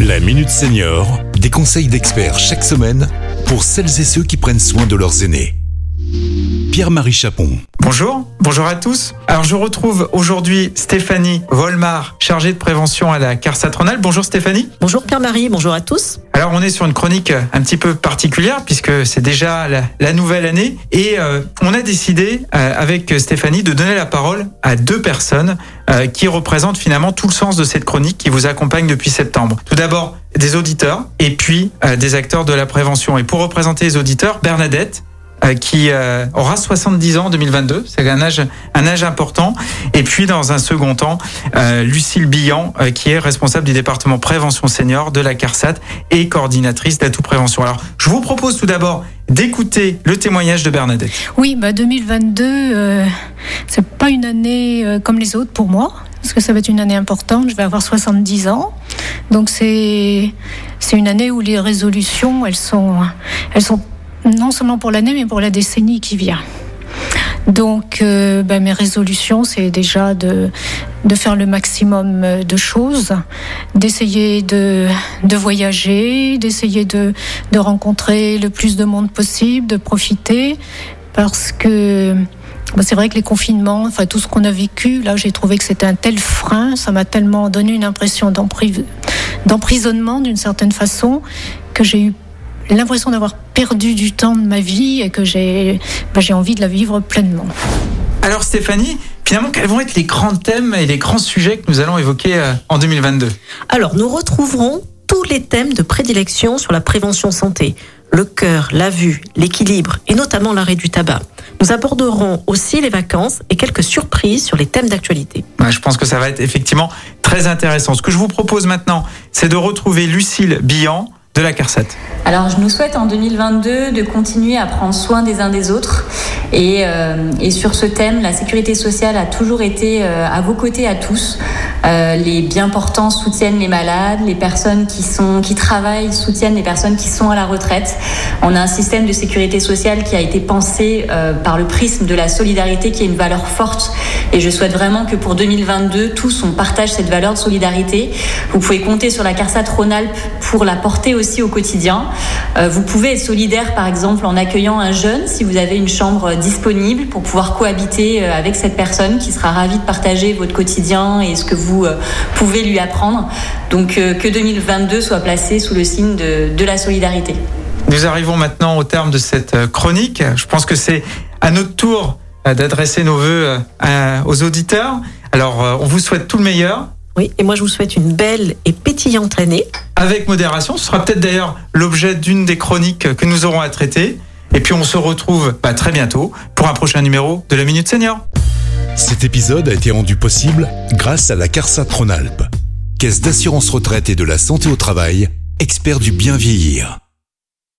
La Minute Senior, des conseils d'experts chaque semaine pour celles et ceux qui prennent soin de leurs aînés. Pierre-Marie Chapon. Bonjour, bonjour à tous. Alors je retrouve aujourd'hui Stéphanie Volmar, chargée de prévention à la CARSAT Rhône-Alpes. Bonjour Stéphanie. Bonjour Pierre-Marie, bonjour à tous. Alors on est sur une chronique un petit peu particulière puisque c'est déjà la, nouvelle année et euh, on a décidé euh, avec Stéphanie de donner la parole à deux personnes euh, qui représentent finalement tout le sens de cette chronique qui vous accompagne depuis septembre. Tout d'abord des auditeurs et puis des acteurs de la prévention. Et pour représenter les auditeurs, Bernadette, qui euh, aura 70 ans en 2022. C'est un âge, un âge important. Et puis, dans un second temps, euh, Lucille Billan, qui est responsable du département prévention senior de la CARSAT et coordinatrice d'Atout Prévention. Alors, je vous propose tout d'abord d'écouter le témoignage de Bernadette. Oui, bah 2022, euh, c'est pas une année comme les autres pour moi, parce que ça va être une année importante. Je vais avoir 70 ans, donc c'est c'est une année où les résolutions, elles sont elles sont non seulement pour l'année, mais pour la décennie qui vient. Donc, euh, ben, mes résolutions, c'est déjà de, faire le maximum de choses, d'essayer de, de voyager, d'essayer de, de rencontrer le plus de monde possible, de profiter, parce que ben, c'est vrai que les confinements, enfin tout ce qu'on a vécu, là, j'ai trouvé que c'était un tel frein, ça m'a tellement donné une impression d'emprisonnement d'une certaine façon que j'ai eu l'impression d'avoir perdu du temps de ma vie et que j'ai bah, j'ai envie de la vivre pleinement. Alors Stéphanie, finalement, quels vont être les grands thèmes et les grands sujets que nous allons évoquer euh, en 2022 Alors, nous retrouverons tous les thèmes de prédilection sur la prévention santé. Le cœur, la vue, l'équilibre et notamment l'arrêt du tabac. Nous aborderons aussi les vacances et quelques surprises sur les thèmes d'actualité. Ouais, je pense que ça va être effectivement très intéressant. Ce que je vous propose maintenant, c'est de retrouver Lucille Billan, de la CARSAT Alors, je nous souhaite en 2022 de continuer à prendre soin des uns des autres. Et, euh, sur ce thème, la sécurité sociale a toujours été euh, à vos côtés à tous. Euh, les bien portants soutiennent les malades, les personnes qui, sont, qui travaillent soutiennent les personnes qui sont à la retraite. On a un système de sécurité sociale qui a été pensé euh, par le prisme de la solidarité, qui est une valeur forte. Et je souhaite vraiment que pour 2022, tous, on partage cette valeur de solidarité. Vous pouvez compter sur la CARSAT Rhône-Alpes pour la porter aussi au quotidien. Euh, vous pouvez être solidaire, par exemple, en accueillant un jeune si vous avez une chambre disponible pour pouvoir cohabiter avec cette personne qui sera ravie de partager votre quotidien et ce que vous euh, pouvez lui apprendre. Donc que 2022 soit placé sous le signe de, de la solidarité. Nous arrivons maintenant au terme de cette chronique. Je pense que c'est à notre tour d'adresser nos voeux aux auditeurs. Alors, on vous souhaite tout le meilleur. Oui, et moi je vous souhaite une belle et pétillante année. Avec modération, ce sera peut-être d'ailleurs l'objet d'une des chroniques que nous aurons à traiter. Et puis on se retrouve bah, très bientôt pour un prochain numéro de la Minute Senior. Cet épisode a été rendu possible grâce à la CARSA Tronalp, Caisse d'assurance retraite et de la santé au travail, expert du bien vieillir.